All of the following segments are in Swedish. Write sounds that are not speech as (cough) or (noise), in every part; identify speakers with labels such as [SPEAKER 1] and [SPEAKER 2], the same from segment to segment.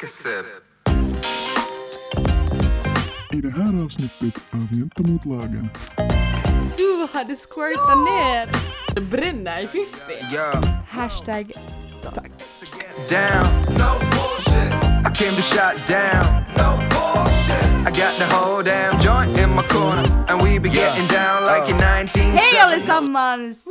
[SPEAKER 1] Take.
[SPEAKER 2] I det här avsnittet av Gentemot lagen
[SPEAKER 3] Du hade squirtat ner!
[SPEAKER 4] Det bränner i fiffi.
[SPEAKER 1] Yeah.
[SPEAKER 3] Hashtag tack.
[SPEAKER 1] Down. No bullshit. I came to shut down. No bullshit. I got the whole damn joint in my corner. And we be getting down like in 1970.
[SPEAKER 3] Hej allesammans!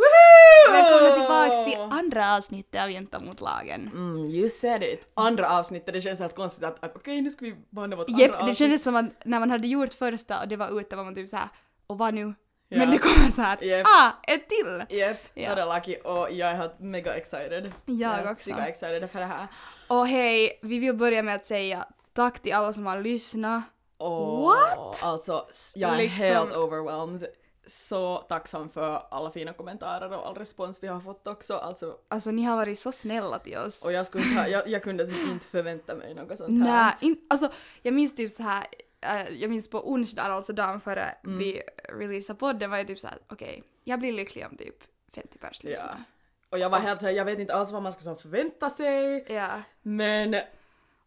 [SPEAKER 3] Välkomna tillbaks till andra avsnittet av Jänta mot lagen.
[SPEAKER 4] Mm, you said it. Andra avsnittet, det känns helt konstigt att, att okej nu ska vi banda vårt andra
[SPEAKER 3] det
[SPEAKER 4] avsnitt.
[SPEAKER 3] kändes som att när man hade gjort första och det var ute var man typ såhär, och vad nu?
[SPEAKER 4] Ja.
[SPEAKER 3] Men det kommer såhär,
[SPEAKER 4] Japp.
[SPEAKER 3] ah, ett till!
[SPEAKER 4] Japp,
[SPEAKER 3] Ja.
[SPEAKER 4] det är lucky och jag är helt mega excited.
[SPEAKER 3] Jag
[SPEAKER 4] är
[SPEAKER 3] också.
[SPEAKER 4] Siga excited för det här.
[SPEAKER 3] Och hej, vi vill börja med att säga tack till alla som har lyssnat.
[SPEAKER 4] Och,
[SPEAKER 3] What?
[SPEAKER 4] Alltså, jag är
[SPEAKER 3] Liksom-
[SPEAKER 4] helt overwhelmed. Så tacksam för alla fina kommentarer och all respons vi har fått också. Alltså,
[SPEAKER 3] Alltså ni har varit så snälla till oss.
[SPEAKER 4] och jag, skulle ha, jag, jag kunde som inte förvänta mig något sånt här.
[SPEAKER 3] Nej, in, alltså jag minns typ så här. eh, jag minns på onsdagen, alltså dagen före
[SPEAKER 4] Mm.
[SPEAKER 3] vi releasade podden var jag typ såhär, okej, jag blir lycklig om typ 50 pers
[SPEAKER 4] Ja.
[SPEAKER 3] lyssnar.
[SPEAKER 4] Och jag var helt såhär, jag vet inte alls vad man ska förvänta sig.
[SPEAKER 3] Ja.
[SPEAKER 4] Men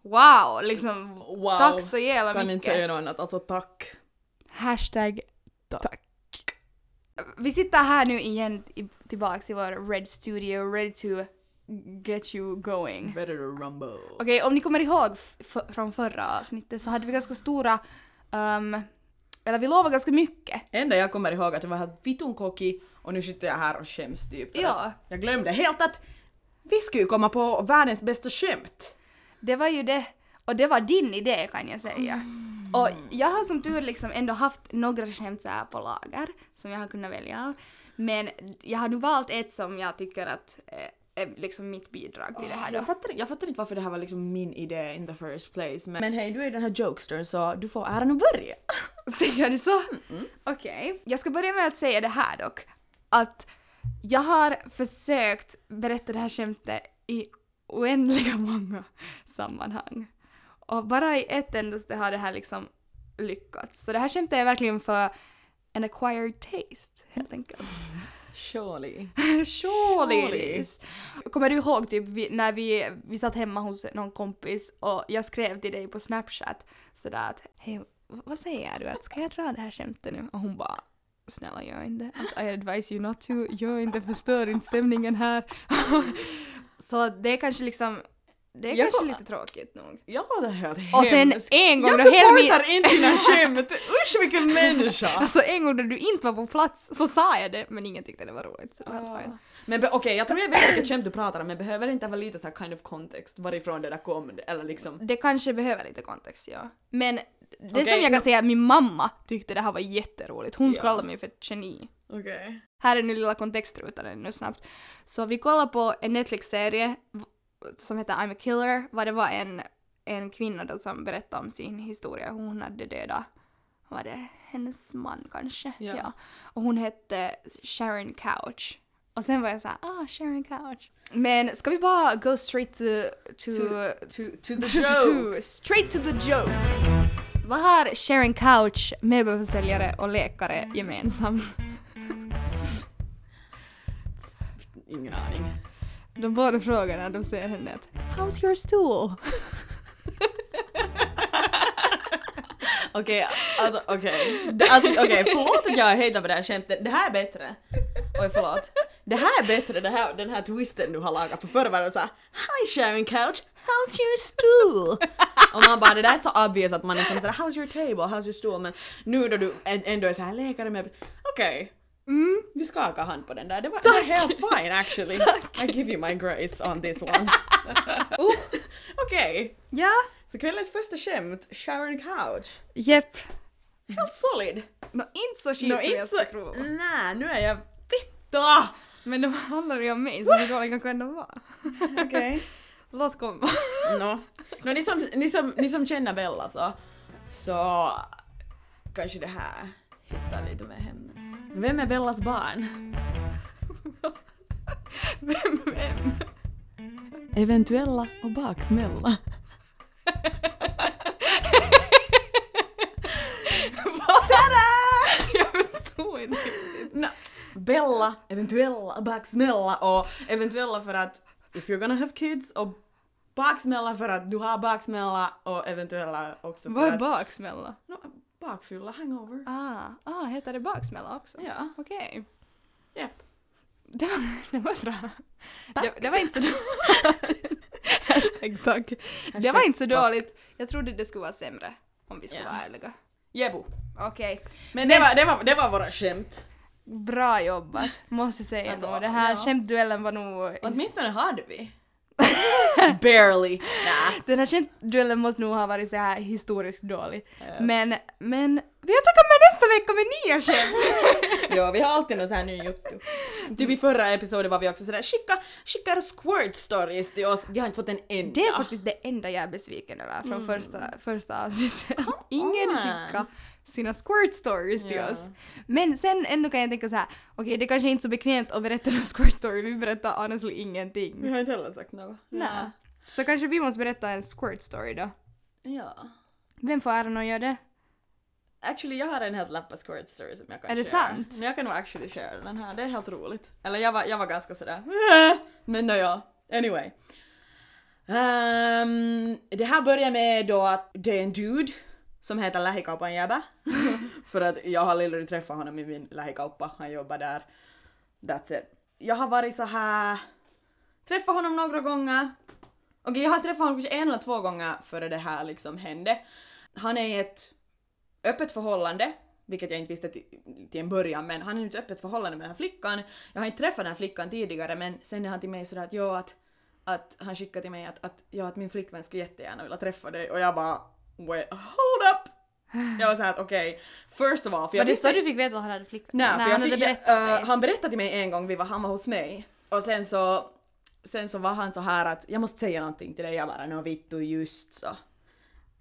[SPEAKER 3] Wow, liksom
[SPEAKER 4] wow.
[SPEAKER 3] tack så jävla
[SPEAKER 4] kan
[SPEAKER 3] mycket.
[SPEAKER 4] inte säga något annat, alltså tack.
[SPEAKER 3] Hashtag tack. Vi sitter här nu igen tillbaks i vår Red Studio, ready to get you going.
[SPEAKER 4] Better to rumble.
[SPEAKER 3] Okej, om ni kommer ihåg från förra avsnittet så hade vi ganska stora, um, eller vi lovade ganska mycket.
[SPEAKER 4] Enda jag kommer ihåg att jag var helt vitun koki och nu sitter jag här och skäms typ.
[SPEAKER 3] Ja.
[SPEAKER 4] Jag glömde helt att vi skulle komma på världens bästa skämt.
[SPEAKER 3] Det var ju det, och det var din idé kan jag säga. Och jag har som tur liksom ändå haft några skämt så här på lager som jag har kunnat välja av. Men jag har nu valt ett som jag tycker att eh, är liksom mitt bidrag till det här
[SPEAKER 4] Jag
[SPEAKER 3] då.
[SPEAKER 4] fattar, jag fattar inte varför det här var liksom min idé in the first place. Men, men hej, du är den här jokestern så du får äran att börja. (laughs)
[SPEAKER 3] Tycker du så? Okej. Jag ska börja med att säga det här dock. Att jag har försökt berätta det här skämtet i oändliga många sammanhang. Och bara i ett endaste har det här liksom lyckats. Så det här skämtet är verkligen för en acquired taste, helt enkelt.
[SPEAKER 4] Surely. (laughs)
[SPEAKER 3] Surely. Kommer du ihåg typ när vi, vi satt hemma hos någon kompis och jag skrev till dig på snapchat sådär att hej, vad säger du? Att ska jag dra det här skämtet nu? Och hon bara snälla gör inte. I advise you not to. Gör inte, förstör inte stämningen här. (laughs) Så det är kanske liksom, det är
[SPEAKER 4] Jag
[SPEAKER 3] kanske lite tråkigt nog.
[SPEAKER 4] Var det helt
[SPEAKER 3] Och sen en gång
[SPEAKER 4] Jag
[SPEAKER 3] då Helmi-
[SPEAKER 4] supportar inte dina skämt! Usch vilken människa! (laughs)
[SPEAKER 3] Alltså en gång när du inte var på plats så sa jag det men ingen tyckte det var roligt så det var helt fine.
[SPEAKER 4] Men okej, jag tror jag vet vilket skämt du pratar om men behöver det inte vara lite så här kind of context varifrån det där kom eller liksom
[SPEAKER 3] Det kanske behöver lite kontext, ja. Men det
[SPEAKER 4] Okej,
[SPEAKER 3] som jag kan
[SPEAKER 4] no-
[SPEAKER 3] säga, min mamma tyckte det här var jätteroligt. Hon
[SPEAKER 4] Ja.
[SPEAKER 3] kallade mig för ett geni.
[SPEAKER 4] Okej.
[SPEAKER 3] Här är nu lilla kontextrutan nu snabbt. Så vi kollar på en Netflix-serie som heter I'm a killer, vad det var en, en kvinna då som berättade om sin historia. Hon hade dödat, var det hennes man kanske?
[SPEAKER 4] Ja.
[SPEAKER 3] Och hon hette Sharon Couch. Och sen var jag såhär, ah Sharon Couch. Men ska vi bara go straight to... to,
[SPEAKER 4] To, to, to the (laughs)
[SPEAKER 3] to- to-! Straight to the joke! Vad har Sharon Couch, möbelförsäljare och läkare gemensamt?
[SPEAKER 4] Ingen aning.
[SPEAKER 3] De båda frågar när de ser henne att How's your stool? (laughs)
[SPEAKER 4] Okej, alltså okej. Det- Alltså okej, förlåt att jag hatar på det här skämtet. Det här är bättre. Oj förlåt. Det här är bättre, det här, den här twisten du har lagat. För förra var det såhär Hi Sharon Couch, how's your stool? Och man bara det där är så obvious att man är som såhär How's your table, how's your stool? Men nu då du ändå är såhär läkare med okej.
[SPEAKER 3] Mm.
[SPEAKER 4] Vi skakar hand på den där. Det var, det var helt fine actually. I give you my grace on this (laughs) one.
[SPEAKER 3] Oh,
[SPEAKER 4] Okej,
[SPEAKER 3] ja,
[SPEAKER 4] så kvällens första skämt, Sharon Couch.
[SPEAKER 3] jepp.
[SPEAKER 4] Helt solid.
[SPEAKER 3] Nå, inte så skit
[SPEAKER 4] Nå,
[SPEAKER 3] som jag
[SPEAKER 4] så...
[SPEAKER 3] skulle tro.
[SPEAKER 4] Nej, nu är jag bitter!
[SPEAKER 3] Men de handlar ju om mig så hur dåliga kan de vara?
[SPEAKER 4] Okej.
[SPEAKER 3] Låt komma.
[SPEAKER 4] Nå. Nå, ni, som, ni, som, ni som känner Bella så, så kanske det här hittar lite med henne. Vem är Bellas barn?
[SPEAKER 3] Vem, vem?
[SPEAKER 4] Eventuella och baksmälla.
[SPEAKER 3] Tada! Jag förstod inte riktigt.
[SPEAKER 4] Nå, Bella, eventuella, baksmälla och eventuella för att if you're gonna have kids och baksmälla för att du har baksmälla och eventuella också för
[SPEAKER 3] Vad är
[SPEAKER 4] att...
[SPEAKER 3] baksmälla?
[SPEAKER 4] No, bakfylla, hangover.
[SPEAKER 3] Ah, ah, heter det baksmälla också?
[SPEAKER 4] Ja,
[SPEAKER 3] Okej.
[SPEAKER 4] japp.
[SPEAKER 3] Det, var, (laughs) det var bra. Det, det var inte så dåligt. (laughs) Hashtag tack. Det var inte så
[SPEAKER 4] tack.
[SPEAKER 3] dåligt. Jag trodde det skulle vara sämre. Om vi ska
[SPEAKER 4] Ja.
[SPEAKER 3] vara ärliga.
[SPEAKER 4] Jebo.
[SPEAKER 3] Okej.
[SPEAKER 4] Men det var, det, var, det var våra skämt.
[SPEAKER 3] Bra jobbat, måste jag säga
[SPEAKER 4] Alltså.
[SPEAKER 3] Det här
[SPEAKER 4] ja.
[SPEAKER 3] skämtduellen var nog...
[SPEAKER 4] Åtminstone hade vi. (laughs) Barely. Nah.
[SPEAKER 3] Den här skämtduellen måste nog ha varit så här historiskt dålig.
[SPEAKER 4] Ja.
[SPEAKER 3] Men, men vi återkommer nästa vecka med nya skämt! (laughs)
[SPEAKER 4] Ja, vi har alltid någon sån här ny juttu. Typ i förra episoden var vi också sådär skicka, skicka squirt stories till oss. Vi har inte fått en enda.
[SPEAKER 3] Det är faktiskt det enda jag är besviken över från första, första avsnittet. Ingen
[SPEAKER 4] on.
[SPEAKER 3] Sina squirt stories till
[SPEAKER 4] Ja.
[SPEAKER 3] oss. Men sen ändå kan jag tänka så här: okej det kanske inte är så bekvämt att berätta någon (laughs) squirt story, vi berättar honestly
[SPEAKER 4] Vi
[SPEAKER 3] ingenting.
[SPEAKER 4] har inte heller sagt något.
[SPEAKER 3] Nej. Så kanske vi måste berätta en squirt story då.
[SPEAKER 4] Ja.
[SPEAKER 3] Vem får äran att göra det?
[SPEAKER 4] Actually, jag har en helt lapp på squirt story som jag kan
[SPEAKER 3] Är det
[SPEAKER 4] share.
[SPEAKER 3] sant?
[SPEAKER 4] Men jag kan nog actually share den här, det är helt roligt. Eller jag var, jag var ganska sådär "Äh", men nåja. Anyway. Ehm, det här börjar med då att det är en dude som heter Lähikaupan jäbä. (laughs) För att jag har aldrig träffat honom i min lähikauppa, han jobbar där. That's it. Jag har varit så här träffat honom några gånger. Okej, jag har träffat honom kanske en eller två gånger före det här liksom hände. Han är i ett öppet förhållande, vilket jag inte visste till, till en början, men han är i ett öppet förhållande med den här flickan. Jag har inte träffat den här flickan tidigare, men sen är han till mig sådär att ja, att, att han skickade till mig att, att, ja, att min flickvän skulle jättegärna vilja träffa dig och jag bara wait, hold up! Jag var såhär att okej, first of all, för jag
[SPEAKER 3] Var det
[SPEAKER 4] visste
[SPEAKER 3] så du fick veta att han hade flickvän?
[SPEAKER 4] Nej, för
[SPEAKER 3] han
[SPEAKER 4] jag
[SPEAKER 3] hade
[SPEAKER 4] fick,
[SPEAKER 3] berättat
[SPEAKER 4] uh, Han berättade till mig en gång, vi var, han var hos mig, och sen så, sen så var han så här att jag måste säga någonting till dig, jag bara nå vittu just så.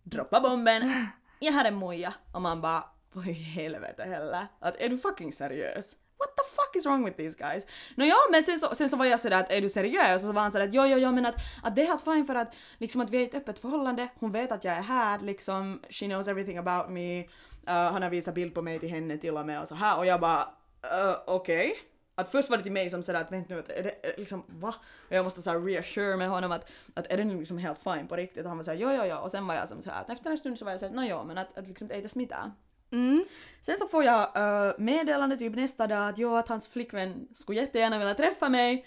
[SPEAKER 4] Droppa bomben, jag har en moja, och man bara vad i helvete heller? Att är du fucking seriös? What the fuck is wrong with these guys? Nå ja, men sen så, sen så var jag sådär att är du seriös? Och så var han sådär att jo, jo, jo, men att, att det är helt fine för att liksom att vi är ett öppet förhållande, hon vet att jag är här liksom, she knows everything about me, uh, han har visat bild på mig till henne till och med och så här och jag bara uh, okej. Att först var det till mig som sådär att vänta nu, att är det liksom va? Och jag måste såhär reassure med honom att, att är det nu liksom helt fine på riktigt? Och han var såhär jo, jo, jo. Och sen var jag som såhär att efter en stund så var jag såhär att jo, men att, att liksom det är inte smittar.
[SPEAKER 3] Mm.
[SPEAKER 4] Sen så får jag uh, meddelande typ nästa dag att jo, att hans flickvän skulle jättegärna vilja träffa mig.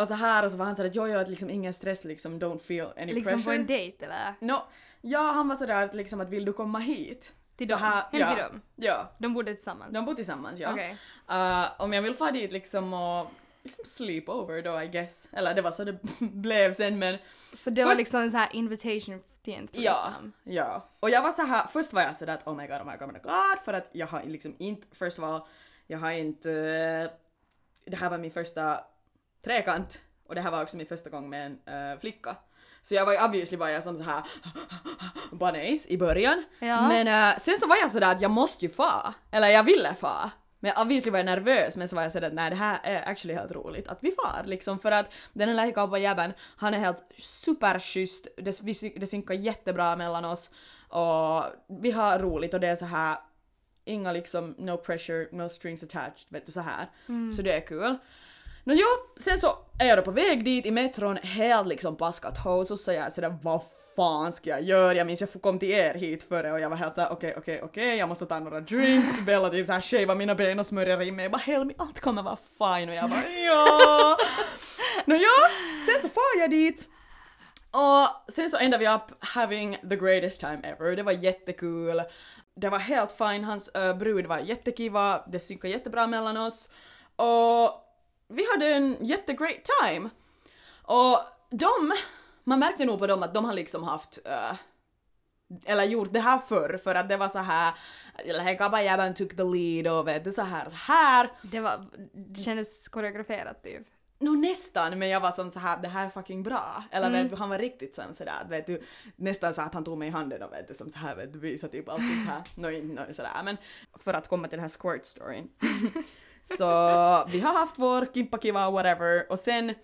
[SPEAKER 4] Och så här och så var han sådär att jo, jo, att liksom ingen stress liksom, don't feel any
[SPEAKER 3] Liksom på
[SPEAKER 4] pressure.
[SPEAKER 3] en dejt eller?
[SPEAKER 4] No, ja, han var sådär att liksom att vill du komma hit?
[SPEAKER 3] Till
[SPEAKER 4] Så
[SPEAKER 3] dem?
[SPEAKER 4] här-
[SPEAKER 3] Hem
[SPEAKER 4] ja,
[SPEAKER 3] till dem?
[SPEAKER 4] Ja,
[SPEAKER 3] De bodde tillsammans?
[SPEAKER 4] de bor tillsammans ja.
[SPEAKER 3] Okej.
[SPEAKER 4] Uh, om jag vill få dit liksom och liksom sleep over då I guess. Eller det var så det (laughs) blev sen men
[SPEAKER 3] Så det var
[SPEAKER 4] Först-
[SPEAKER 3] liksom en sån här invitation till en
[SPEAKER 4] ja.
[SPEAKER 3] threesome?
[SPEAKER 4] Ja. Och jag var så här, först var jag sådär att oh my god, oh my god, oh my god för att jag har liksom inte, first of all, jag har inte, eh, det här var min första trekant och det här var också min första gång med en eh, flicka. Så jag var ju obviously var jag som så här (laughs) bunnies i början.
[SPEAKER 3] Ja.
[SPEAKER 4] Men eh, sen så var jag sådär att jag måste ju fa. Eller jag ville fa. Men obviously var jag nervös men så var jag sådär att nej det här är actually helt roligt att vi far liksom för att den här lähikauppa-jäbben han är helt superschysst, det, vi, det synkar jättebra mellan oss och vi har roligt och det är så här inga liksom no pressure, no strings attached, vet du så här. Så det är kul. Nå jo, sen så är jag då på väg dit i metron helt liksom paskat hos och så jag är sådär vad fan ska jag göra? Jag minns jag kom till er hit före och jag var helt såhär okej okej okej jag måste ta några drinks, (laughs) Bella typ såhär shavar mina ben och smörjer in mig, jag bara helmi allt kommer vara fine och jag bara (laughs) ja. Nå ja, sen så far jag dit och sen så endade vi upp having the greatest time ever. Det var jättekul. Det var helt fine, hans uh, brud var jättekiva, det synkade jättebra mellan oss. Och vi hade en jättegreat time. Och de, man märkte nog på dem att de har liksom haft eh, eller gjort det här förr för att det var så här Lähikaupan took the lead och vet du så här så här.
[SPEAKER 3] Det var, det kändes koreograferat typ.
[SPEAKER 4] Nå nästan, men jag var som så här, det här är fucking bra. Eller
[SPEAKER 3] Mm.
[SPEAKER 4] vet du, han var riktigt som sådär, vet du, nästan så att han tog mig i handen och vet du, som så här, vet du, visade typ allting så här, (laughs) nå, sådär, men för att komma till den här squirt-storyn. (laughs) så vi har haft vår kimppakiva whatever, och sen,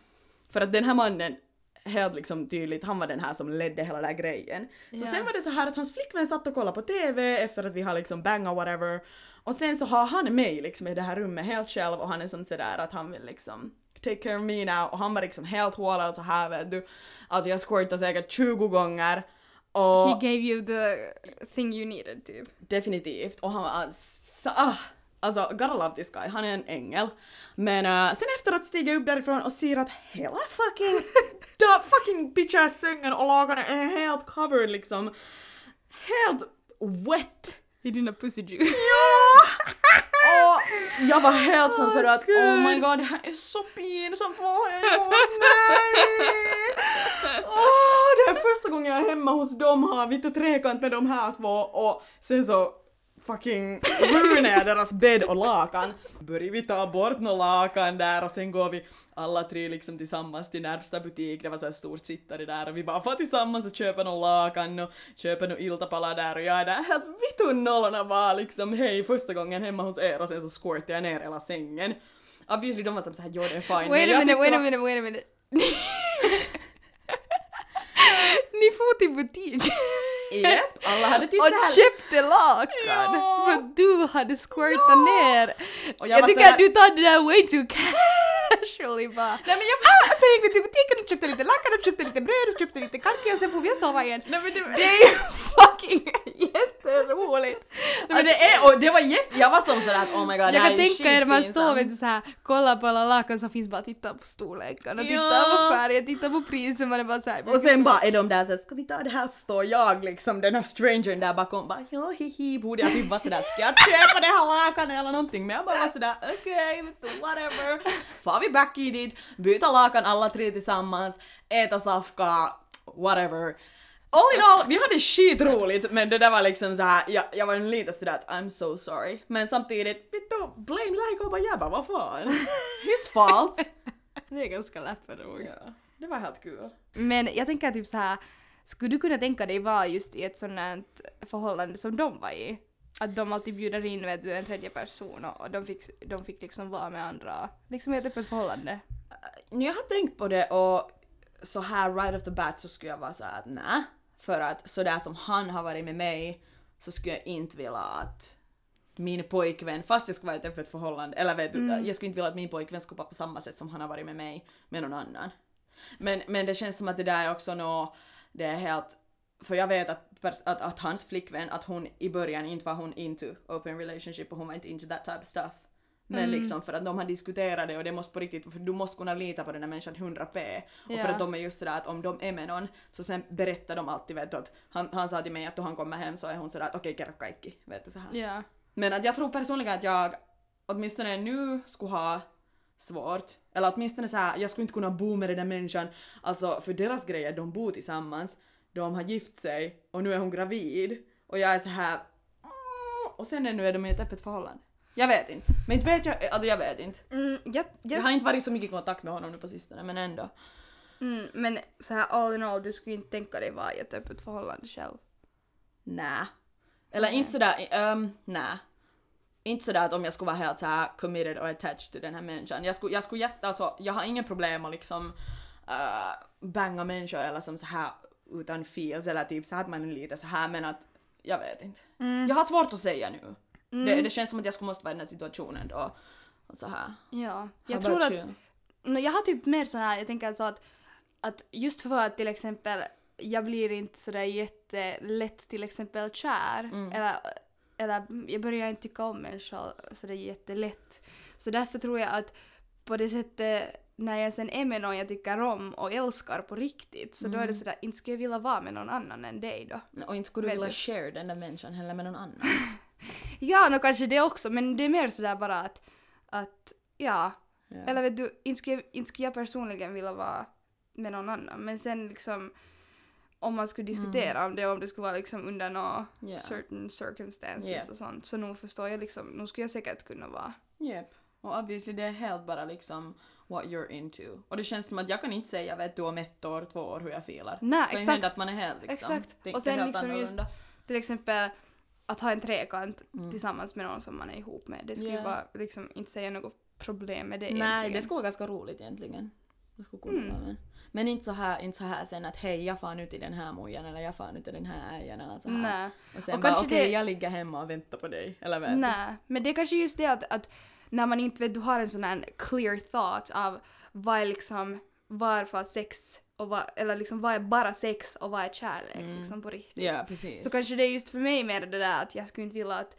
[SPEAKER 4] för att den här mannen, helt liksom tydligt, han var den här som ledde hela den här grejen. Så
[SPEAKER 3] Ja.
[SPEAKER 4] sen var det så här att hans flickvän satt och kollade på TV efter att vi har liksom bangat whatever, och sen så har han mig liksom i det här rummet helt själv och han är som sådär att han vill liksom take care of me now och han var liksom helt hålad så här vet du. Alltså jag squirtade säkert 20 gånger och
[SPEAKER 3] He gave you the thing you needed typ.
[SPEAKER 4] definitivt och han var alltså, ah, alltså gotta love this guy, han är en ängel. Men uh, sen efteråt stiger jag upp därifrån och ser att hela fucking, (laughs) da, fucking bitcha sängen och laganet är helt covered liksom. Helt wet.
[SPEAKER 3] I dina pussy juice.
[SPEAKER 4] Ja! (laughs) Och jag var helt sån sådär att oh my god det här är så pinsamt, vad har jag gjort? Nej! (laughs) Åh, det är första gången jag är hemma hos dem har vitt och trekant med de här två och sen så fucking ruinar jag (laughs) deras bädd och lakan. Börjar vi ta bort några lakan där och sen går vi alla tre liksom tillsammans till närmsta butik, det var så här stort sittare där och vi bara får tillsammans och köper några lakan och köper några iltapala där och jag är där helt vitun nollorna bara liksom hej första gången hemma hos er och sen så squirtade jag ner hela sängen. Obviously de var som såhär jo det är fine.
[SPEAKER 3] Wait a minute, wait a minute, wait a minute. Ni får till butik (laughs)
[SPEAKER 4] Japp, alla hade typ
[SPEAKER 3] och
[SPEAKER 4] såhär...
[SPEAKER 3] köpte lakan
[SPEAKER 4] Ja.
[SPEAKER 3] för du hade squirtat ner.
[SPEAKER 4] Och
[SPEAKER 3] Jag,
[SPEAKER 4] var
[SPEAKER 3] tycker
[SPEAKER 4] såhär-
[SPEAKER 3] att du tar det där way too casually bara.
[SPEAKER 4] Nej men jag...
[SPEAKER 3] Ah, sen gick vi till butiken och köpte lite lakan och köpte lite bröd och köpte lite karki och sen får vi sova igen.
[SPEAKER 4] Nej men det...
[SPEAKER 3] Det är (laughs) fucking jätteroligt.
[SPEAKER 4] Nej, (laughs) men det är, och det var jätte... Jag var som sådär att oh my god det
[SPEAKER 3] Jag
[SPEAKER 4] här
[SPEAKER 3] kan
[SPEAKER 4] är
[SPEAKER 3] tänka er man står vet du såhär, kollar på alla lakan som finns bara tittar på storleken och tittar
[SPEAKER 4] Ja.
[SPEAKER 3] på färgen, tittar på priset man är bara såhär
[SPEAKER 4] Och sen bara är de där såhär, ska vi ta det här så står jag liksom, den här strangern där bakom bara ja hihi, borde jag typ vara sådär, ska jag köpa det här lakanet eller någonting? Men jag bara var sådär, okej, du, whatever. Far vi back i dit, byta lakan alla tre tillsammans, äta safka, whatever. All in all, vi hade skitroligt men det där var liksom såhär, jag, jag var lite sådär att I'm so sorry. Men samtidigt, vittu, blame like jag bara vad fan. (laughs) His fault.
[SPEAKER 3] Det är ganska läppen nog.
[SPEAKER 4] Ja, det var helt kul.
[SPEAKER 3] Men jag tänker typ så här. skulle du kunna tänka dig vara just i ett sånt förhållande som de var i? Att de alltid bjuder in vet du, en tredje person och de fick, de fick liksom vara med andra. Liksom i ett öppet förhållande.
[SPEAKER 4] Jag har tänkt på det och så här right off the bat så skulle jag vara så här att nej. För att sådär som han har varit med mig så skulle jag inte vilja att min pojkvän, fast jag skulle vara i ett öppet förhållande, eller vet du, jag skulle inte vilja att min pojkvän skulle vara på samma sätt som han har varit med mig, med någon annan. Men, men det känns som att det där är också nå, det är helt, för jag vet att, att, att hans flickvän, att hon i början inte var hon into open relationship och hon var inte into that type of stuff. Men liksom för att de har diskuterat det och det måste på riktigt, för du måste kunna lita på den här människan 100p. Och för
[SPEAKER 3] Ja.
[SPEAKER 4] att de är just sådär att om de är med någon så sen berättar de alltid vet du att han, han sa till mig att då han kommer hem så är hon sådär att okej kerro kaikki, vet du så här.
[SPEAKER 3] Ja.
[SPEAKER 4] Men att jag tror personligen att jag åtminstone nu skulle ha svårt, eller åtminstone så här, jag skulle inte kunna bo med den där människan, alltså för deras grejer, de bor tillsammans, de har gift sig och nu är hon gravid och jag är så här mm, och sen nu är de i ett öppet förhållande. Jag vet inte. Men inte vet jag, alltså jag vet inte.
[SPEAKER 3] Mm, jag,
[SPEAKER 4] Jag
[SPEAKER 3] jag,
[SPEAKER 4] har inte varit så mycket i kontakt med honom nu på sistone men ändå.
[SPEAKER 3] mm, men så här all in all, du skulle inte tänka dig vara i ett öppet förhållande själv.
[SPEAKER 4] Nä. Eller inte sådär, um, nä. Inte sådär att om jag skulle vara helt såhär committed och attached till den här människan. Jag skulle, jag skulle jätte, alltså jag har inga problem att liksom uh, banga människor eller som så här utan feels eller typ så att man är lite så här men att jag vet inte. Jag har svårt att säga nu. Det, det känns som att jag skulle måste vara i den här situationen då. Och så här.
[SPEAKER 3] Ja. Jag tror att? No, jag har typ mer så här, jag tänker alltså att, att just för att till exempel jag blir inte sådär jättelätt till exempel kär eller, eller jag börjar inte tycka om människor sådär jättelätt. Så därför tror jag att på det sättet när jag sen är med någon jag tycker om och älskar på riktigt så då är det sådär, inte skulle jag vilja vara med någon annan än dig då.
[SPEAKER 4] Och inte skulle du
[SPEAKER 3] Vet
[SPEAKER 4] vilja
[SPEAKER 3] du.
[SPEAKER 4] share den där människan heller med någon annan. (laughs) (laughs)
[SPEAKER 3] Ja, nå kanske det också men det är mer sådär bara att, att ja,
[SPEAKER 4] Ja.
[SPEAKER 3] Eller vet du, inte skulle, inte skulle jag personligen vilja vara med någon annan. Men sen liksom om man skulle diskutera om det, om det skulle vara liksom under några
[SPEAKER 4] Ja.
[SPEAKER 3] certain circumstances
[SPEAKER 4] Ja.
[SPEAKER 3] och sånt. Så nog förstår jag liksom, nu skulle jag säkert kunna vara.
[SPEAKER 4] Yep. Och obviously det är helt bara liksom what you're into. Och det känns som att jag kan inte säga vet du om ett år, två år hur jag feelar.
[SPEAKER 3] Nej,
[SPEAKER 4] det ju
[SPEAKER 3] exakt.
[SPEAKER 4] hända att man är helt liksom.
[SPEAKER 3] Exakt. Och sen liksom just
[SPEAKER 4] annorlunda.
[SPEAKER 3] till exempel att ha en trekant tillsammans med någon som man är ihop med. Det skulle
[SPEAKER 4] Ja.
[SPEAKER 3] ju vara liksom inte säga något problem med det
[SPEAKER 4] Nej,
[SPEAKER 3] egentligen.
[SPEAKER 4] det skulle vara ganska roligt egentligen. Det skulle kunna
[SPEAKER 3] Mm.
[SPEAKER 4] vara, men, men inte, så här, inte så här sen att hej jag far nu till den här mojan eller jag far nu till den här älgen eller så här.
[SPEAKER 3] Nej.
[SPEAKER 4] Och sen
[SPEAKER 3] Och
[SPEAKER 4] bara okej
[SPEAKER 3] det-
[SPEAKER 4] jag ligger hemma och väntar på dig. Eller du?
[SPEAKER 3] Nej, men det är kanske just det att, att när man inte vet, du har en sån här clear thought av vad är liksom, varför sex och vad, eller liksom vad är bara sex och vad är kärlek liksom på riktigt.
[SPEAKER 4] Ja, precis.
[SPEAKER 3] Så kanske det är just för mig mer det där att jag skulle inte vilja att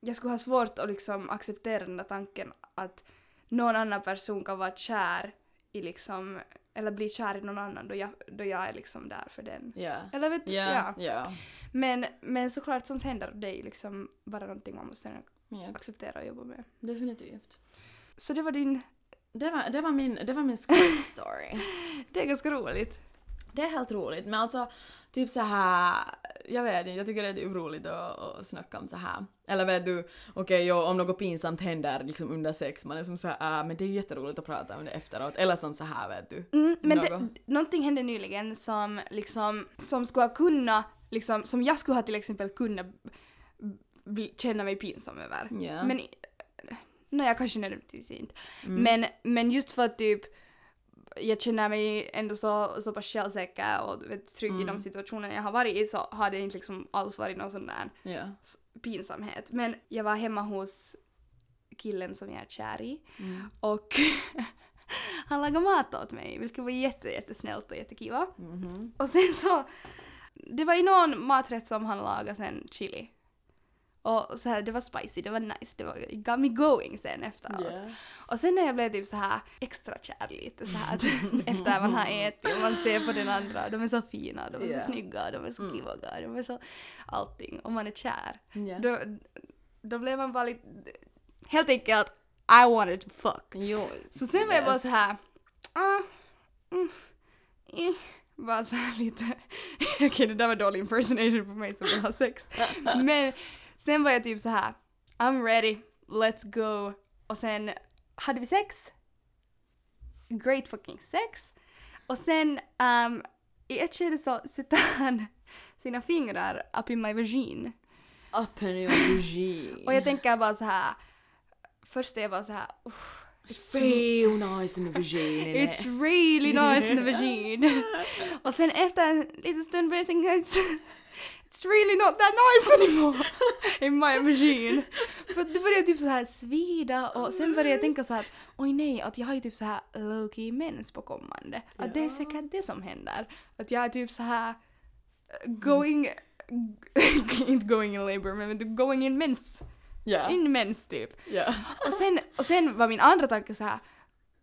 [SPEAKER 3] jag skulle ha svårt att liksom acceptera den där tanken att någon annan person kan vara kär i liksom, eller bli kär i någon annan då jag, då jag är liksom där för den.
[SPEAKER 4] Ja.
[SPEAKER 3] Eller vet
[SPEAKER 4] Ja,
[SPEAKER 3] ja.
[SPEAKER 4] ja.
[SPEAKER 3] Men, men såklart sånt händer och det är liksom bara någonting man måste acceptera och jobba med.
[SPEAKER 4] Definitivt.
[SPEAKER 3] Så det var din,
[SPEAKER 4] Det var, det var min, det var min squirt (laughs) story.
[SPEAKER 3] det är ganska roligt.
[SPEAKER 4] Det är helt roligt, men alltså typ så här, jag vet inte, jag tycker det är typ roligt att, att snacka om så här. Eller vet du, okej, okay, om något pinsamt händer liksom under sex, man är som så här, äh, men det är ju jätteroligt att prata om det efteråt. Eller som så här, vet du.
[SPEAKER 3] Mm, men
[SPEAKER 4] något.
[SPEAKER 3] det, någonting hände nyligen som liksom, som skulle ha kunnat, liksom, som jag skulle ha till exempel kunnat känna mig pinsam över.
[SPEAKER 4] Ja.
[SPEAKER 3] Men, i- jag kanske nödvändigtvis inte.
[SPEAKER 4] Mm.
[SPEAKER 3] Men, men just för att typ jag känner mig ändå så, så pass självsäker och vet, trygg i
[SPEAKER 4] Mm.
[SPEAKER 3] de situationer jag har varit i så har det inte liksom alls varit någon sån där s- pinsamhet. Men jag var hemma hos killen som jag är kär i
[SPEAKER 4] Mm.
[SPEAKER 3] och (laughs) han lagade mat åt mig vilket var jätte, jättesnällt och jättekiva.
[SPEAKER 4] Mhm.
[SPEAKER 3] Och sen så, det var i någon maträtt som han lagade sen chili. Och så här, det var spicy, det var nice, det var, it got me going sen efteråt.
[SPEAKER 4] Ja.
[SPEAKER 3] Och sen när jag blev typ så här extra kär lite så här (laughs) (laughs) efter man har ätit och man ser på den andra, de är så fina, de är
[SPEAKER 4] Ja.
[SPEAKER 3] så snygga, de är så
[SPEAKER 4] Mm.
[SPEAKER 3] kivoga, de är så allting och man är kär.
[SPEAKER 4] Ja.
[SPEAKER 3] Då, då blev man bara lite, helt enkelt I wanted to fuck.
[SPEAKER 4] Jo.
[SPEAKER 3] Så sen var jag bara så här, ah, mm, eh, bara så här lite, (laughs) okej det där var dålig impersonation på mig som vill ha sex. Men sen var jag typ så här, I'm ready, let's go. Och sen hade vi sex. Great fucking sex. Och sen um, i ett skede så sätter han sina fingrar up in my vagin.
[SPEAKER 4] Up in your vagin.
[SPEAKER 3] Och jag tänker bara så här, först är jag bara så här, "Uff,
[SPEAKER 4] It's so nice in the vagin.
[SPEAKER 3] It's really nice in the vagin. (laughs) och sen efter en liten stund började jag tänka it's, really not that nice anymore (laughs) in my vagin. För det började typ så här svida och sen började jag tänka så här att oj nej, att jag har ju typ så här low-key mens på kommande. Att det är säkert det som händer. Att jag är typ så här uh, going, (laughs) inte going in labor men going in mens.
[SPEAKER 4] Ja.
[SPEAKER 3] In mens typ.
[SPEAKER 4] Ja.
[SPEAKER 3] Och sen, och sen var min andra tanke så här.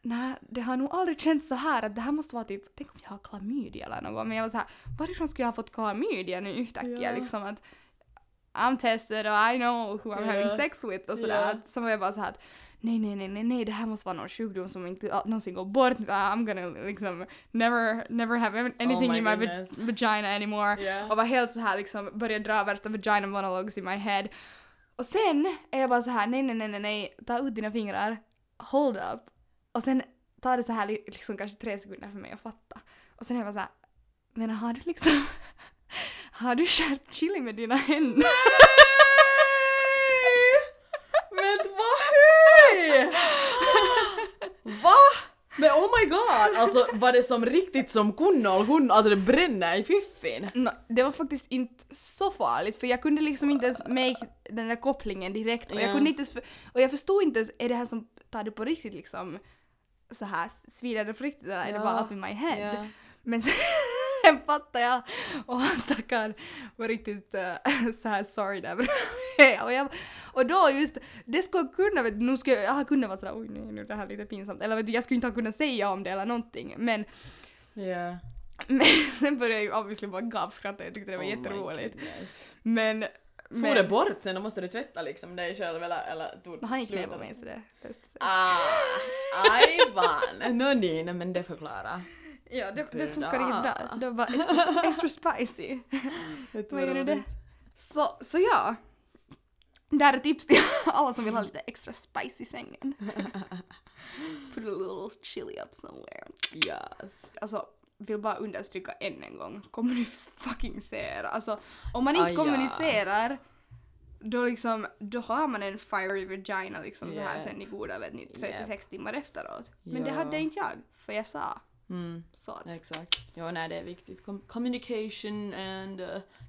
[SPEAKER 3] Nej, det har nog aldrig känts så här att det här måste vara typ, tänk om jag har klamydia eller något. Men jag var så här, varifrån skulle jag ha fått klamydia nu yhtäkkiga
[SPEAKER 4] Ja.
[SPEAKER 3] liksom att I'm tested och I know who I'm
[SPEAKER 4] Ja.
[SPEAKER 3] having sex with och sådär. Att Så var jag bara så här att nej, nej, nej, nej, nej, det här måste vara någon sjukdom som inte ah, någonsin går bort. I'm gonna liksom never, never have anything
[SPEAKER 4] Oh my
[SPEAKER 3] in my va- vagina anymore.
[SPEAKER 4] Ja.
[SPEAKER 3] Och var helt så här liksom, började dra värsta vagina monologues in my head. Och sen är jag bara så här, nej, nej, nej, nej, nej, ta ut dina fingrar, hold up. Och sen tar det så här li- liksom kanske tre sekunder för mig att fatta. Och sen är jag bara så här, men har du liksom, (laughs) har du skärt chili med dina händer?
[SPEAKER 4] Men vad hej! Va? Men oh my god! Alltså var det som riktigt som kunnol hon, alltså det bränner i fiffin.
[SPEAKER 3] No, det var faktiskt inte så farligt för jag kunde liksom inte ens make den där kopplingen direkt och jag
[SPEAKER 4] Ja.
[SPEAKER 3] kunde inte ens, och jag förstod inte ens, är det här som tar det på riktigt liksom så här svider det på riktigt eller är det bara up in my head?
[SPEAKER 4] Ja.
[SPEAKER 3] Men sen (laughs) fattade jag och han stackaren var riktigt uh, så här sorry där (laughs) och, jag, och då just, det skulle jag kunna, vet, nu skulle jag, jag kunde vara sådär oj nej nu är det här lite pinsamt eller vet du, jag skulle inte ha kunnat säga om det eller någonting men,
[SPEAKER 4] Ja. (laughs)
[SPEAKER 3] men sen började jag ju obviously bara gapskratta, jag tyckte det var
[SPEAKER 4] Oh
[SPEAKER 3] jätteroligt.
[SPEAKER 4] goodness.
[SPEAKER 3] Men,
[SPEAKER 4] For det bort sen, då måste du tvätta liksom dig själv eller, eller tog
[SPEAKER 3] han gick med på mig så det.
[SPEAKER 4] Ah, ajvan! (laughs) Nå nej, nej, men det förklarar.
[SPEAKER 3] Ja, det, det funkar inte bra. Det var bara extra, (laughs) extra spicy. Vad gör
[SPEAKER 4] roligt?
[SPEAKER 3] det? Så, så ja. Där är tips till (laughs) alla som vill ha lite extra spice i sängen. Put a little chili up somewhere.
[SPEAKER 4] Yes.
[SPEAKER 3] Alltså, vill bara understryka än en gång. Kommunicera. Alltså, om man inte
[SPEAKER 4] Ah, ja.
[SPEAKER 3] kommunicerar då liksom, då har man en fiery vagina liksom så här
[SPEAKER 4] Yep.
[SPEAKER 3] sen i goda vet ni, 36
[SPEAKER 4] Yep.
[SPEAKER 3] timmar efteråt. Men det
[SPEAKER 4] Ja.
[SPEAKER 3] hade inte jag, för jag sa
[SPEAKER 4] Mm,
[SPEAKER 3] så att.
[SPEAKER 4] exakt. Ja, nej, det är viktigt. Com- communication and uh,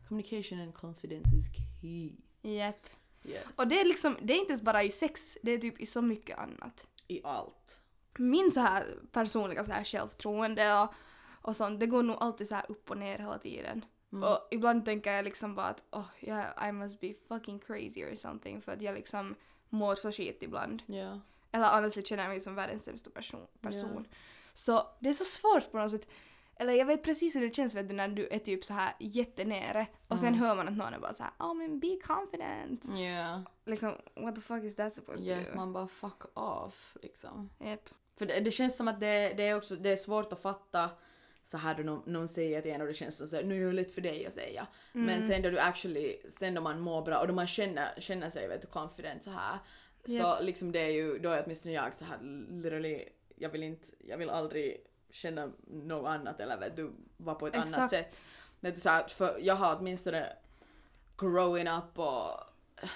[SPEAKER 4] communication and confidence is key.
[SPEAKER 3] Japp.
[SPEAKER 4] Yes.
[SPEAKER 3] Och det är liksom, det är inte ens bara i sex, det är typ i så mycket annat.
[SPEAKER 4] I allt.
[SPEAKER 3] min så här personliga så här självförtroende och, och sånt, det går nog alltid så upp och ner hela tiden.
[SPEAKER 4] Mm.
[SPEAKER 3] Och ibland tänker jag liksom bara att oh, yeah, I must be fucking crazy or something för att jag liksom mår så skit ibland.
[SPEAKER 4] Ja.
[SPEAKER 3] Eller annars känner jag mig som världens sämsta person. person. Så det är så svårt på något sätt. Eller jag vet precis hur det känns vet du, när du är typ så här jättenere och sen hör man att någon är bara så här oh men be confident.
[SPEAKER 4] Ja.
[SPEAKER 3] Liksom what the fuck is that supposed
[SPEAKER 4] Ja,
[SPEAKER 3] to do?
[SPEAKER 4] man bara fuck off liksom.
[SPEAKER 3] Japp.
[SPEAKER 4] För det, det känns som att det, det är också det är svårt att fatta så här då någon, någon säger till en och det känns som så här, nu är det lätt för dig att säga. Men sen då du actually, sen då man mår bra och då man känner, känner sig vet du confident så här. Så liksom det är ju, då är åtminstone jag så här literally, jag vill inte, jag vill aldrig känna något annat eller vet du, vara på ett annat
[SPEAKER 3] Exakt.
[SPEAKER 4] sätt. Vet du, så här, för jag har åtminstone growing up och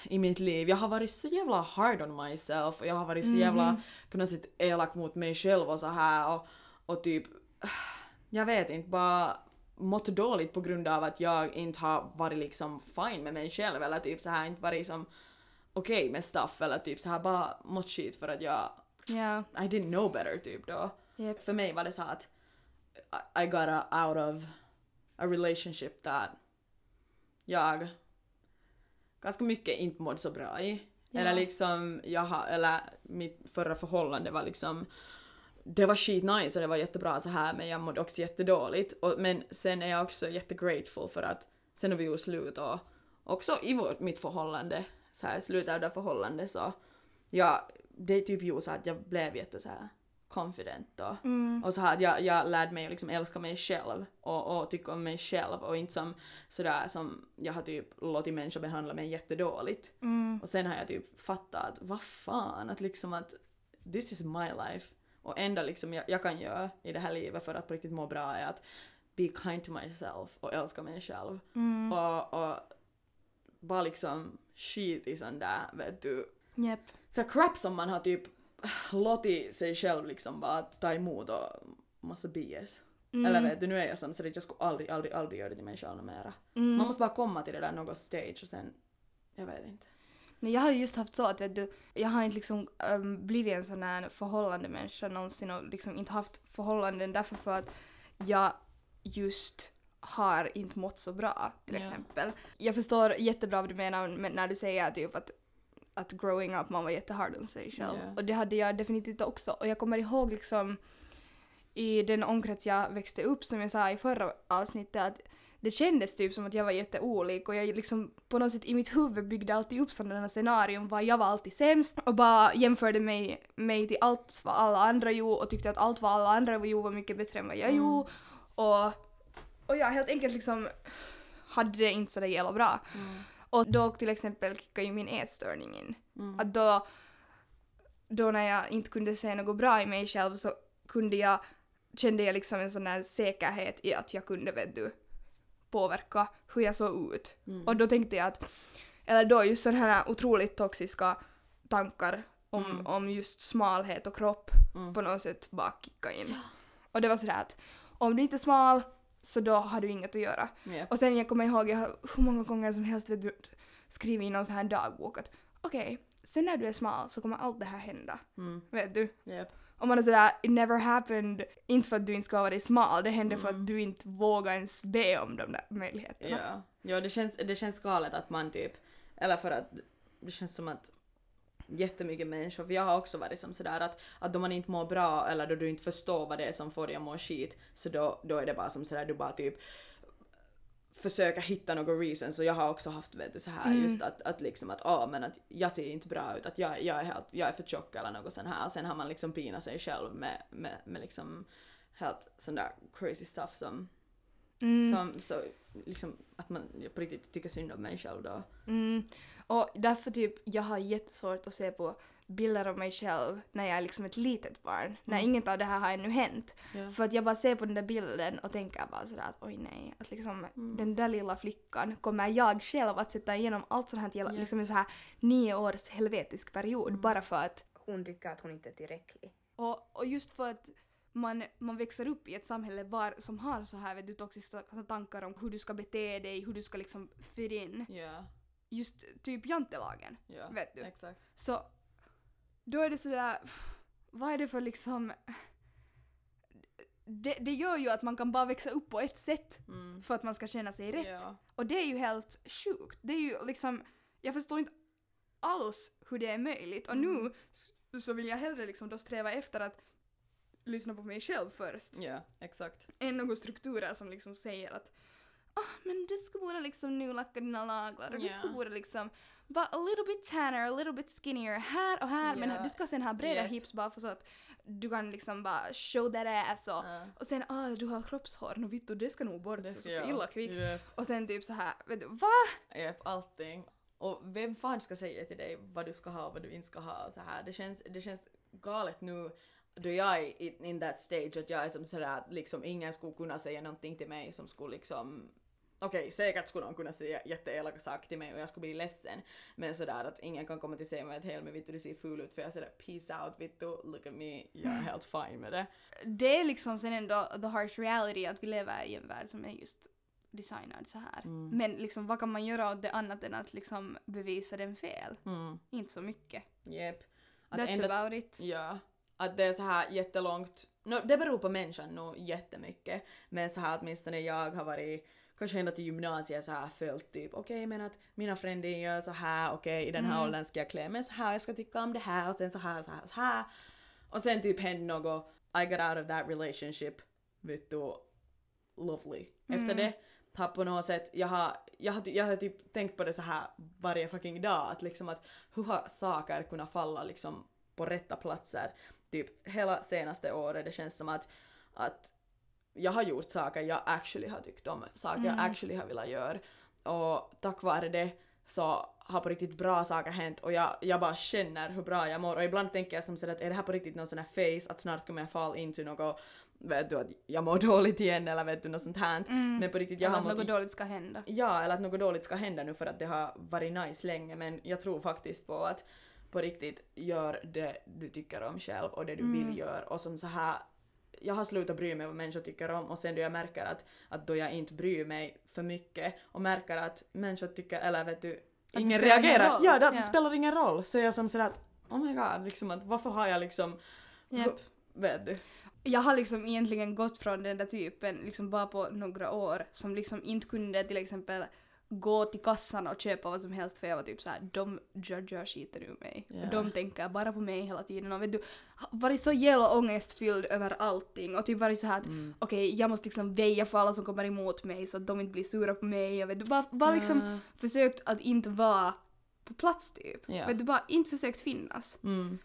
[SPEAKER 4] i mitt liv, jag har varit så jävla hard on myself och jag har varit så jävla på något sätt elak mot mig själv och så här och, och typ, jag vet inte, bara mått dåligt på grund av att jag inte har varit liksom fine med mig själv eller typ så här inte varit som okej med stuff eller typ så här bara mått skit för att jag
[SPEAKER 3] Ja.
[SPEAKER 4] I didn't know better typ då.
[SPEAKER 3] Japp.
[SPEAKER 4] För mig var det så att I- got out of a relationship that jag ganska mycket inte mådde så bra i.
[SPEAKER 3] Ja.
[SPEAKER 4] Eller liksom, jag har, eller mitt förra förhållande var liksom det var skit nice och det var jättebra så här men jag mådde också jättedåligt. Och, men sen är jag också jättegrateful för att sen när vi gjorde slut och också i vårt, mitt förhållande, så här slutet av det förhållandet så ja, det typ gjorde så att jag blev jätte så här confident och, och så här att jag, jag lärde mig att liksom älska mig själv och, och tycka om mig själv och inte som sådär som jag har typ låtit människor behandla mig jättedåligt. Och sen har jag typ fattat att vad fan att liksom att this is my life och enda liksom jag, jag kan göra i det här livet för att på riktigt må bra är att be kind to myself och älska mig själv. Och, och bara liksom skit i sån där, vet du,
[SPEAKER 3] Japp.
[SPEAKER 4] så crap som man har typ låtit sig själv liksom bara ta emot och massa BS. Eller vet du, nu är jag som så jag skulle aldrig, aldrig, aldrig göra det till mig själv mera. Man måste bara komma till det där något stage och sen, jag vet inte.
[SPEAKER 3] Nej, jag har ju just haft så att vet du, jag har inte liksom um, blivit en sån här förhållande människa någonsin och liksom inte haft förhållanden därför för att jag just har inte mått så bra till
[SPEAKER 4] Ja.
[SPEAKER 3] exempel. Jag förstår jättebra vad du menar när du säger typ att att growing up man var jättehard on sig själv.
[SPEAKER 4] Ja.
[SPEAKER 3] Och det hade jag definitivt också. Och jag kommer ihåg liksom i den omkrets jag växte upp som jag sa i förra avsnittet att det kändes typ som att jag var jätteolik och jag liksom på något sätt i mitt huvud byggde alltid upp sådana scenarion var jag var alltid sämst och bara jämförde mig, mig till allt vad alla andra gjorde och tyckte att allt vad alla andra gjorde var mycket bättre än vad jag gjorde. Och, och jag helt enkelt liksom hade det inte så jävla bra. Och då till exempel kickade ju min ätstörning in. Att då, då när jag inte kunde se något bra i mig själv så kunde jag, kände jag liksom en sån här säkerhet i att jag kunde, vet du, påverka hur jag såg ut. Och då tänkte jag att, eller då just sådana här otroligt toxiska tankar om, om just smalhet och kropp på något sätt bara kicka in. Och det var sådär att om du inte är smal så då har du inget att göra.
[SPEAKER 4] Japp.
[SPEAKER 3] Och sen jag kommer ihåg, jag har hur många gånger som helst vet du, skrivit i någon sån här dagbok att okej, sen när du är smal så kommer allt det här hända. Vet du?
[SPEAKER 4] Yep.
[SPEAKER 3] Och man är sådär, it never happened, inte för att du inte ska vara smal, det hände för att du inte vågar ens be om de där möjligheterna.
[SPEAKER 4] Ja, ja det, känns, det känns galet att man typ, eller för att det känns som att jättemycket människor, för jag har också varit som sådär att, att då man inte mår bra eller då du inte förstår vad det är som får dig att må skit så då, då är det bara som sådär du bara typ försöka hitta någon reason så jag har också haft vet du så här just att, att liksom att ah, men att jag ser inte bra ut, att jag, jag är helt, jag är för tjock eller något sånt här. Sen har man liksom pinat sig själv med, med, med liksom helt sån där crazy stuff som som, så liksom att man på riktigt tycker synd om mig själv då.
[SPEAKER 3] Mm. Och därför typ, jag har jättesvårt att se på bilder av mig själv när jag är liksom ett litet barn. När inget av det här har ännu hänt.
[SPEAKER 4] Ja.
[SPEAKER 3] För att jag bara ser på den där bilden och tänker bara sådär att oj nej, att liksom den där lilla flickan kommer jag själv att sätta igenom allt sånt här till liksom en så här nio års helvetisk period bara för att
[SPEAKER 5] Hon tycker att hon inte är tillräcklig.
[SPEAKER 3] och, och just för att man, man växer upp i ett samhälle var, som har så här vet du, toxiska tankar om hur du ska bete dig, hur du ska liksom fit in.
[SPEAKER 4] Ja,
[SPEAKER 3] Just typ jantelagen.
[SPEAKER 4] ja.
[SPEAKER 3] Vet du?
[SPEAKER 4] Exakt.
[SPEAKER 3] Så då är det sådär, vad är det för liksom det, det gör ju att man kan bara växa upp på ett sätt för att man ska känna sig rätt.
[SPEAKER 4] Ja.
[SPEAKER 3] Och det är ju helt sjukt. Det är ju liksom, jag förstår inte alls hur det är möjligt. Och nu s- så vill jag hellre liksom då sträva efter att lyssna på mig själv först.
[SPEAKER 4] Ja, exakt.
[SPEAKER 3] Än några strukturer som liksom säger att ah, men du skulle borde liksom nu lacka dina naglar och du
[SPEAKER 4] Ja.
[SPEAKER 3] skulle borde liksom vara a little bit tanner, a little bit skinnier här och här
[SPEAKER 4] Ja.
[SPEAKER 3] men du ska sen ha breda
[SPEAKER 4] Ja.
[SPEAKER 3] hips bara för så att du kan liksom bara show that ass och,
[SPEAKER 4] Ja.
[SPEAKER 3] och sen ah du har kroppshår, no vittu det ska nog bort
[SPEAKER 4] Det
[SPEAKER 3] så,
[SPEAKER 4] ska
[SPEAKER 3] så
[SPEAKER 4] jag.
[SPEAKER 3] illa kvickt.
[SPEAKER 4] Japp.
[SPEAKER 3] Och sen typ så här, vet du, va?
[SPEAKER 4] Japp, allting. Och vem fan ska säga till dig vad du ska ha och vad du inte ska ha och så här. Det känns, det känns galet nu då jag är in, in that stage att jag är som sådär att liksom ingen skulle kunna säga någonting till mig som skulle liksom Okej, säkert skulle någon kunna säga jätteelaka saker till mig och jag skulle bli ledsen. Men sådär att ingen kan komma till säga mig att Helmi vittu du ser ful ut för jag säger peace out vittu, look at me, jag är helt fine med det.
[SPEAKER 3] Det är liksom sen ändå the harsh reality att vi lever i en värld som är just designad så här.
[SPEAKER 4] Mm.
[SPEAKER 3] Men liksom vad kan man göra åt det annat än att liksom bevisa den fel?
[SPEAKER 4] Mm,
[SPEAKER 3] Inte så mycket.
[SPEAKER 4] Jep. Att
[SPEAKER 3] That's
[SPEAKER 4] ända-
[SPEAKER 3] about it.
[SPEAKER 4] Ja, att det är så här jättelångt. No, det beror på människan nog jättemycket. Men så här åtminstone jag har varit kanske ända till gymnasiet så här följt typ okej men att mina fränder gör så här okej i den här åldern ska jag klä mig så här jag ska tycka om det här och sen så här så här så här. Och sen typ hände något I got out of that relationship vet du lovely. Efter det har på något sätt, jag har, jag har, jag har typ tänkt på det så här varje fucking dag att liksom att hur har saker kunnat falla liksom på rätta platser typ hela senaste året. Det känns som att, att jag har gjort saker jag actually har tyckt om, saker jag actually har velat göra. Och tack vare det så har på riktigt bra saker hänt och jag, jag bara känner hur bra jag mår och ibland tänker jag som så att är det här på riktigt någon sån här face att snart kommer jag fall into något vet du att jag mår (laughs) dåligt igen eller vet du något sånt här. Men på riktigt jag
[SPEAKER 3] Eller
[SPEAKER 4] har
[SPEAKER 3] att
[SPEAKER 4] mått
[SPEAKER 3] något dåligt ska hända.
[SPEAKER 4] Ja, eller att något dåligt ska hända nu för att det har varit nice länge men jag tror faktiskt på att på riktigt gör det du tycker om själv och det du vill göra och som så här jag har slutat bry mig vad människor tycker om och sen då jag märker att, att då jag inte bryr mig för mycket och märker att människor tycker, eller vet du,
[SPEAKER 3] det
[SPEAKER 4] ingen
[SPEAKER 3] ingen
[SPEAKER 4] reagerar.
[SPEAKER 3] roll.
[SPEAKER 4] Ja, det,
[SPEAKER 3] Ja.
[SPEAKER 4] spelar ingen roll. Så jag som sådär att oh my god, liksom att varför har jag liksom,
[SPEAKER 3] Japp.
[SPEAKER 4] vet du?
[SPEAKER 3] Jag har liksom egentligen gått från den där typen liksom bara på några år som liksom inte kunde till exempel gå till kassan och köpa vad som helst för jag var typ såhär, de judgar skiten ur mig. Och de tänker bara på mig hela tiden och vet du, varit så jävla ångestfylld över allting och typ varit såhär att okej jag måste liksom väja för alla som kommer emot mig så att de inte blir sura på mig och vet du, bara, bara liksom försökt att inte vara på plats typ.
[SPEAKER 4] Ja.
[SPEAKER 3] Vet du, bara inte försökt finnas.
[SPEAKER 4] Mm.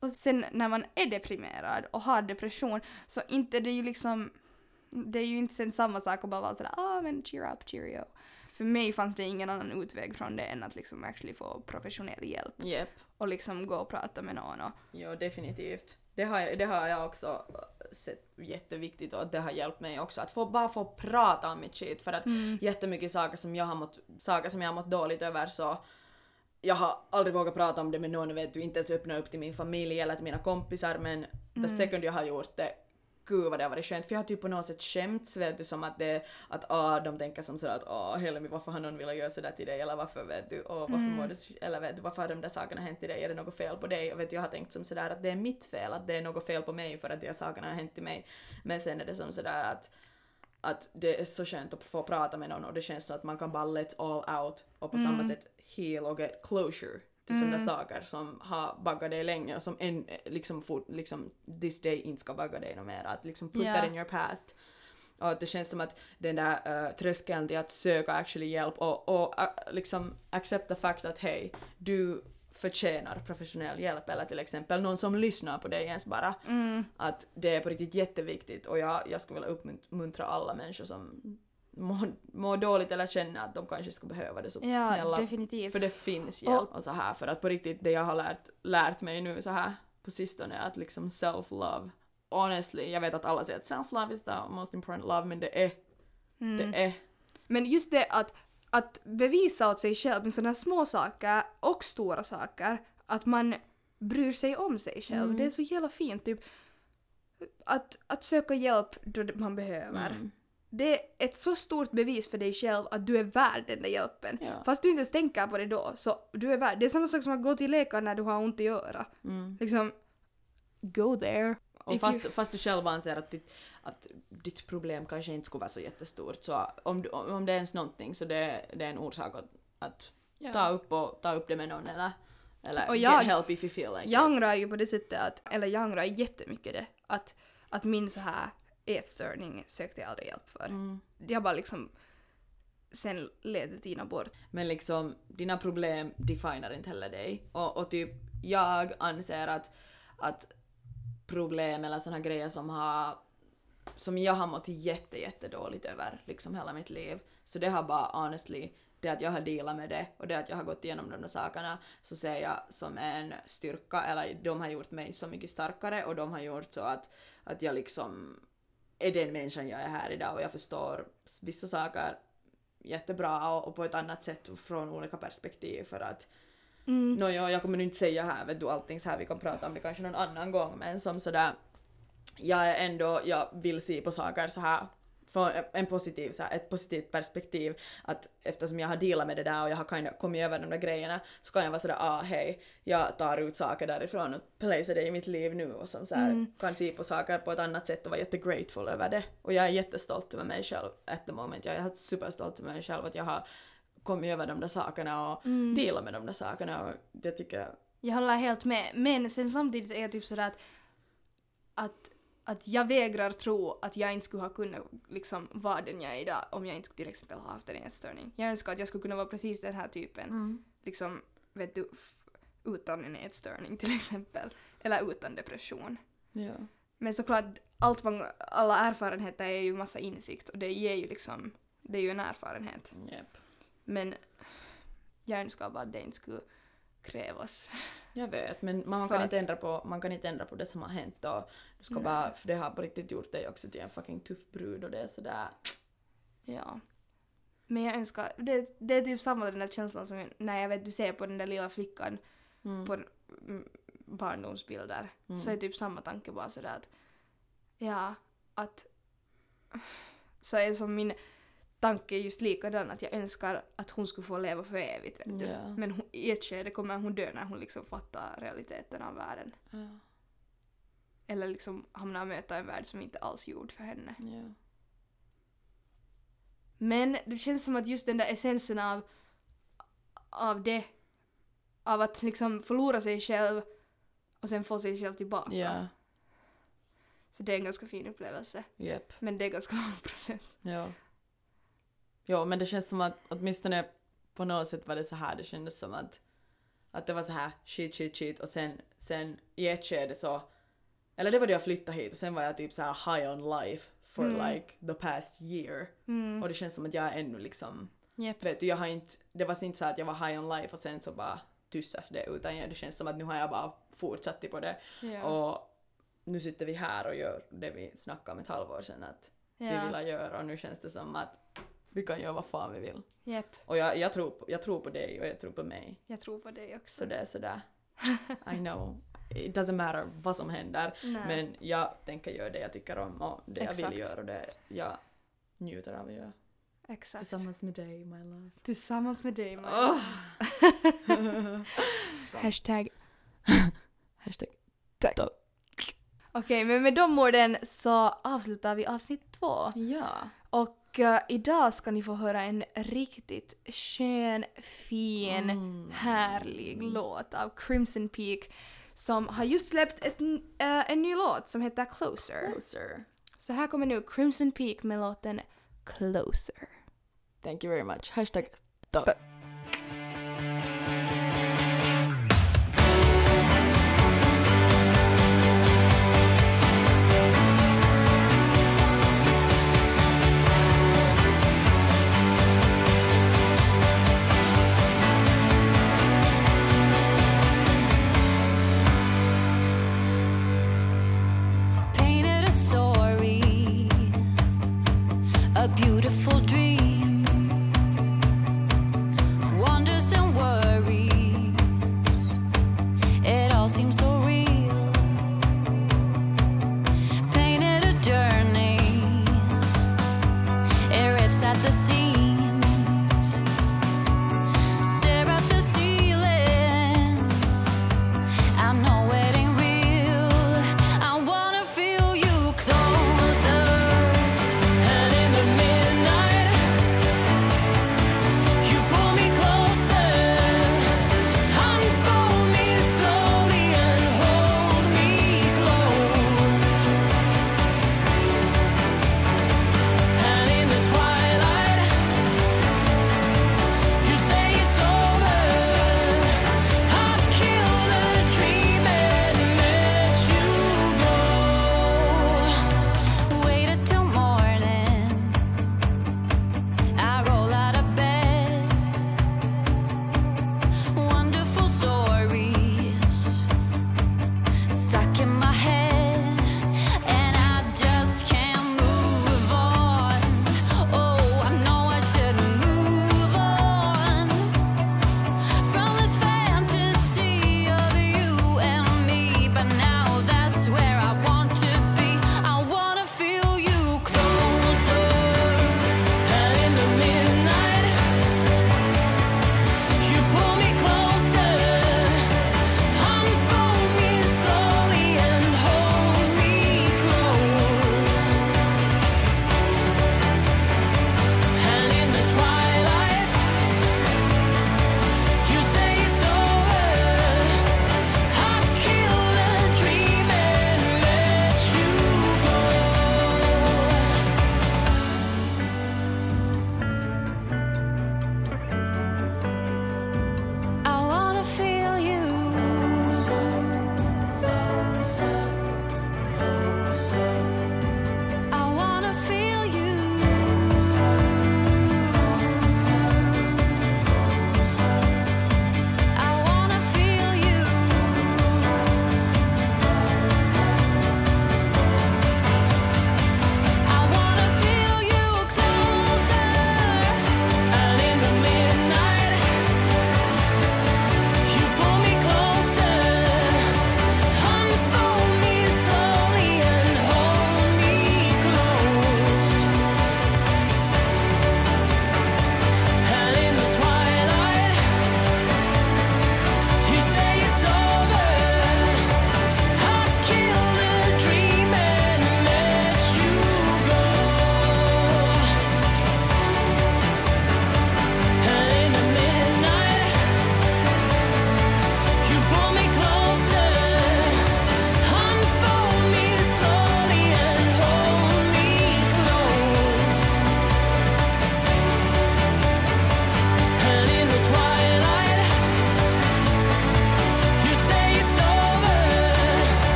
[SPEAKER 3] Och sen när man är deprimerad och har depression så inte det är ju liksom det är ju inte sen samma sak att bara vara sådär ah men cheer up, cheerio. För mig fanns det ingen annan utväg från det än att liksom actually få professionell hjälp.
[SPEAKER 4] Jep.
[SPEAKER 3] och liksom gå och prata med någon och
[SPEAKER 4] Jo, definitivt. Det har, jag, det har jag också sett jätteviktigt och det har hjälpt mig också att få, bara få prata om mitt shit. För att jättemycket saker som jag har mått, saker som jag har mått dåligt över så jag har aldrig vågat prata om det med någon, vet du, inte ens öppna upp till min familj eller till mina kompisar men the second jag har gjort det Gud vad det har varit skönt. För jag har typ på något sätt skämts vet du som att det att ah, de tänker som sådär att ah Helmi varför har någon velat göra sådär till dig? Eller varför vet du och varför mår du eller vet du varför har de där sakerna hänt till dig? Är det något fel på dig? Och vet du jag har tänkt som sådär att det är mitt fel att det är något fel på mig för att de här sakerna har hänt till mig. Men sen är det som sådär att att det är så skönt att få prata med någon och det känns så att man kan bara let all out och på samma sätt heal och get closure till sådana saker som har baggat dig länge och som en, liksom, fort, liksom this day inte ska bagga dig något mer. Att liksom put
[SPEAKER 3] Ja.
[SPEAKER 4] that in your past. Och att det känns som att den där uh, tröskeln till att söka actually hjälp och, och uh, liksom accept the fact att hej, du förtjänar professionell hjälp eller till exempel någon som lyssnar på dig ens bara. Att det är på riktigt jätteviktigt och jag, jag skulle vilja uppmuntra alla människor som mår, mår dåligt eller känner att de kanske skulle behöva det så
[SPEAKER 3] Ja,
[SPEAKER 4] snälla.
[SPEAKER 3] definitivt.
[SPEAKER 4] För det finns hjälp och, så här för att på riktigt det jag har lärt, lärt mig nu så här på sistone är att liksom self-love honestly, jag vet att alla säger att self-love is the most important love men det är, det är,
[SPEAKER 3] Men just det att, att bevisa åt sig själv med sådana små saker och stora saker att man bryr sig om sig själv. Det är så jävla fint. Typ, att, att söka hjälp då man behöver. Det är ett så stort bevis för dig själv att du är värd den där hjälpen.
[SPEAKER 4] Ja.
[SPEAKER 3] Fast du inte ens tänker på det då, så du är värd. Det är samma sak som att gå till läkaren när du har ont i örat. Liksom, go there.
[SPEAKER 4] Och fast,
[SPEAKER 3] you-
[SPEAKER 4] fast du själv anser att ditt, att ditt problem kanske inte skulle vara så jättestort så om, du, om det är ens någonting så det, det är en orsak att, att
[SPEAKER 3] Ja.
[SPEAKER 4] ta, upp och, ta upp det med någon eller, eller
[SPEAKER 3] Och
[SPEAKER 4] get
[SPEAKER 3] jag-
[SPEAKER 4] help if you feel like
[SPEAKER 3] Jag ångrar ju på det sättet att, eller jag ångrar jättemycket det, att, att min så här ätstörning sökte jag aldrig hjälp för.
[SPEAKER 4] Mm.
[SPEAKER 3] Jag bara liksom, sen ledde Tina bort.
[SPEAKER 4] Men liksom, dina problem definierar inte heller dig. Och, och typ, jag anser att, att problem eller såna grejer som har som jag har mått jätte, jätte dåligt över liksom hela mitt liv. Så det har bara honestly, det att jag har dealat med det och det att jag har gått igenom de där sakerna så ser jag som en styrka, eller de har gjort mig så mycket starkare och de har gjort så att, att jag liksom är den människan jag är här idag och jag förstår vissa saker jättebra och, och på ett annat sätt från olika perspektiv för att
[SPEAKER 3] Mm.
[SPEAKER 4] Nå, ja, jag kommer nu inte säga här vet du allting så här vi kan prata om det kanske någon annan gång men som sådär jag är ändå, jag vill se på saker så här från en positiv, så här, ett positivt perspektiv att eftersom jag har dealat med det där och jag har kind of kommit över de där grejerna så kan jag vara sådär ah hej, jag tar ut saker därifrån och placerar det i mitt liv nu och som så här,
[SPEAKER 3] Mm.
[SPEAKER 4] kan se på saker på ett annat sätt och vara jättegrateful över det. Och jag är jättestolt över mig själv at the moment. Jag är helt superstolt över mig själv att jag har kommit över de där sakerna och
[SPEAKER 3] Mm.
[SPEAKER 4] dealat med de där sakerna och det tycker jag
[SPEAKER 3] Jag håller helt med, men sen samtidigt är jag typ sådär att, att, att jag vägrar tro att jag inte skulle ha kunnat liksom vara den jag är idag om jag inte skulle till exempel ha haft en ätstörning. Jag önskar att jag skulle kunna vara precis den här typen, liksom, vet du, utan en ätstörning till exempel. Eller utan depression.
[SPEAKER 4] Ja.
[SPEAKER 3] Men såklart, allt man, alla erfarenheter är ju massa insikt och det ger ju liksom, det är ju en erfarenhet.
[SPEAKER 4] Yep.
[SPEAKER 3] Men jag önskar bara att det inte skulle krävas.
[SPEAKER 4] Jag vet, men man kan, inte
[SPEAKER 3] att-
[SPEAKER 4] ändra på, man kan inte ändra på det som har hänt och du ska
[SPEAKER 3] Nej.
[SPEAKER 4] bara, för det har på riktigt gjort dig också till en fucking tuff brud och det är sådär.
[SPEAKER 3] Ja. Men jag önskar, det, det är typ samma den där känslan som när jag vet du ser på den där lilla flickan
[SPEAKER 4] Mm.
[SPEAKER 3] på mm, barndomsbilder.
[SPEAKER 4] Mm.
[SPEAKER 3] Så är typ samma tanke bara sådär att ja, att så är som min tanke just likadan att jag önskar att hon skulle få leva för evigt vet du.
[SPEAKER 4] Ja.
[SPEAKER 3] Men hon, i ett skede kommer hon dö när hon liksom fattar realiteten av världen.
[SPEAKER 4] Ja,
[SPEAKER 3] Eller liksom hamnar och möta en värld som inte alls är gjord för henne.
[SPEAKER 4] ja.
[SPEAKER 3] Men det känns som att just den där essensen av, av det, av att liksom förlora sig själv och sen få sig själv tillbaka. Så det är en ganska fin upplevelse.
[SPEAKER 4] Japp.
[SPEAKER 3] Men det är en ganska lång process.
[SPEAKER 4] Ja. Ja, men det känns som att åtminstone på något sätt var det så här, det kändes som att, att det var så här shit, shit, shit och sen, sen i ett skede så, eller det var då jag flyttade hit och sen var jag typ så här high on life for
[SPEAKER 3] Mm.
[SPEAKER 4] like the past year.
[SPEAKER 3] Mm.
[SPEAKER 4] Och det känns som att jag är ännu liksom,
[SPEAKER 3] Japp.
[SPEAKER 4] vet du, jag har inte, det var inte så att jag var high on life och sen så bara tyssas det utan jag- det känns som att nu har jag bara fortsatt på det
[SPEAKER 3] Ja.
[SPEAKER 4] och nu sitter vi här och gör det vi snackade om ett halvår sedan att vi
[SPEAKER 3] ja.
[SPEAKER 4] vill göra och nu känns det som att vi kan göra vad fan vi vill.
[SPEAKER 3] Japp.
[SPEAKER 4] Och jag, jag, tror, på, jag tror på dig och jag tror på mig.
[SPEAKER 3] Jag tror på dig också.
[SPEAKER 4] Så det är sådär. I know. It doesn't matter vad som händer.
[SPEAKER 3] Nej.
[SPEAKER 4] Men jag tänker göra det jag tycker om och det jag
[SPEAKER 3] Exakt.
[SPEAKER 4] vill göra och det jag njuter av att göra.
[SPEAKER 3] Exakt.
[SPEAKER 4] Tillsammans med dig, my love.
[SPEAKER 3] Tillsammans med dig. Maja.
[SPEAKER 4] Oh. (laughs)
[SPEAKER 3] Hashtag.
[SPEAKER 4] Hashtag.
[SPEAKER 3] Okej, men med de orden så avslutar vi avsnitt två.
[SPEAKER 4] Ja.
[SPEAKER 3] Och eh, idag ska ni få höra en riktigt skön, fin,
[SPEAKER 4] Mm.
[SPEAKER 3] härlig låt av Crimson Peak som har just släppt ett, eh, en ny låt som heter Closer.
[SPEAKER 4] Closer.
[SPEAKER 3] Så här kommer nu Crimson Peak med låten Closer.
[SPEAKER 4] Thank you very much. Hashtag.